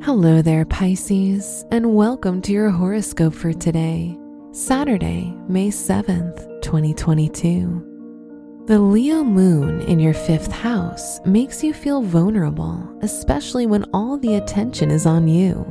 Hello there, Pisces, and welcome to your horoscope for today, Saturday, May 7th, 2022. The Leo moon in your fifth house makes you feel vulnerable, especially when all the attention is on you.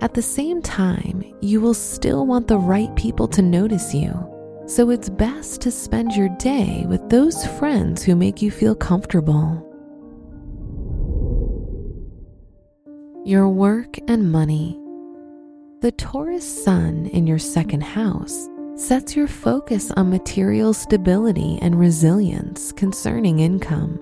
At the same time, you will still want the right people to notice you, so it's best to spend your day with those friends who make you feel comfortable. Your work and money. The Taurus sun in your second house sets your focus on material stability and resilience concerning income.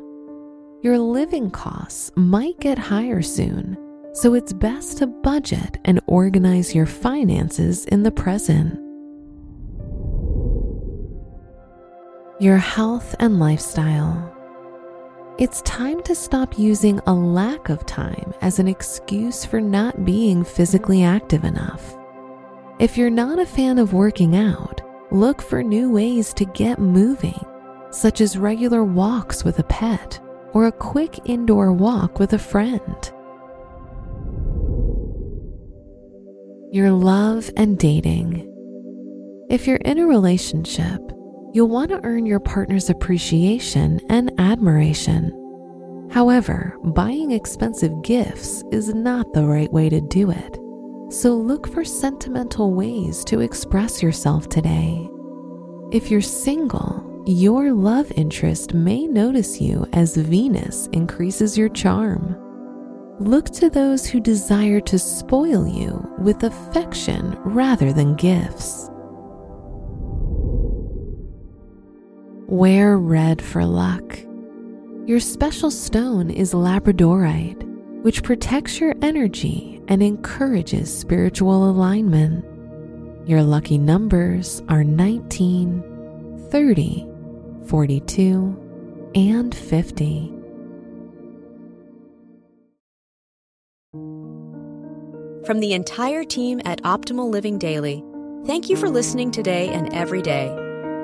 Your living costs might get higher soon, so it's best to budget and organize your finances in the present. Your health and lifestyle. It's time to stop using a lack of time as an excuse for not being physically active enough. If you're not a fan of working out, look for new ways to get moving, such as regular walks with a pet or a quick indoor walk with a friend. Your love and dating. If you're in a relationship, you'll want to earn your partner's appreciation and admiration. However, buying expensive gifts is not the right way to do it. So look for sentimental ways to express yourself today. If you're single, your love interest may notice you as Venus increases your charm. Look to those who desire to spoil you with affection rather than gifts. Wear red for luck. Your special stone is labradorite, which protects your energy and encourages spiritual alignment. Your lucky numbers are 19, 30, 42, and 50. From the entire team at Optimal Living Daily, thank you for listening today and every day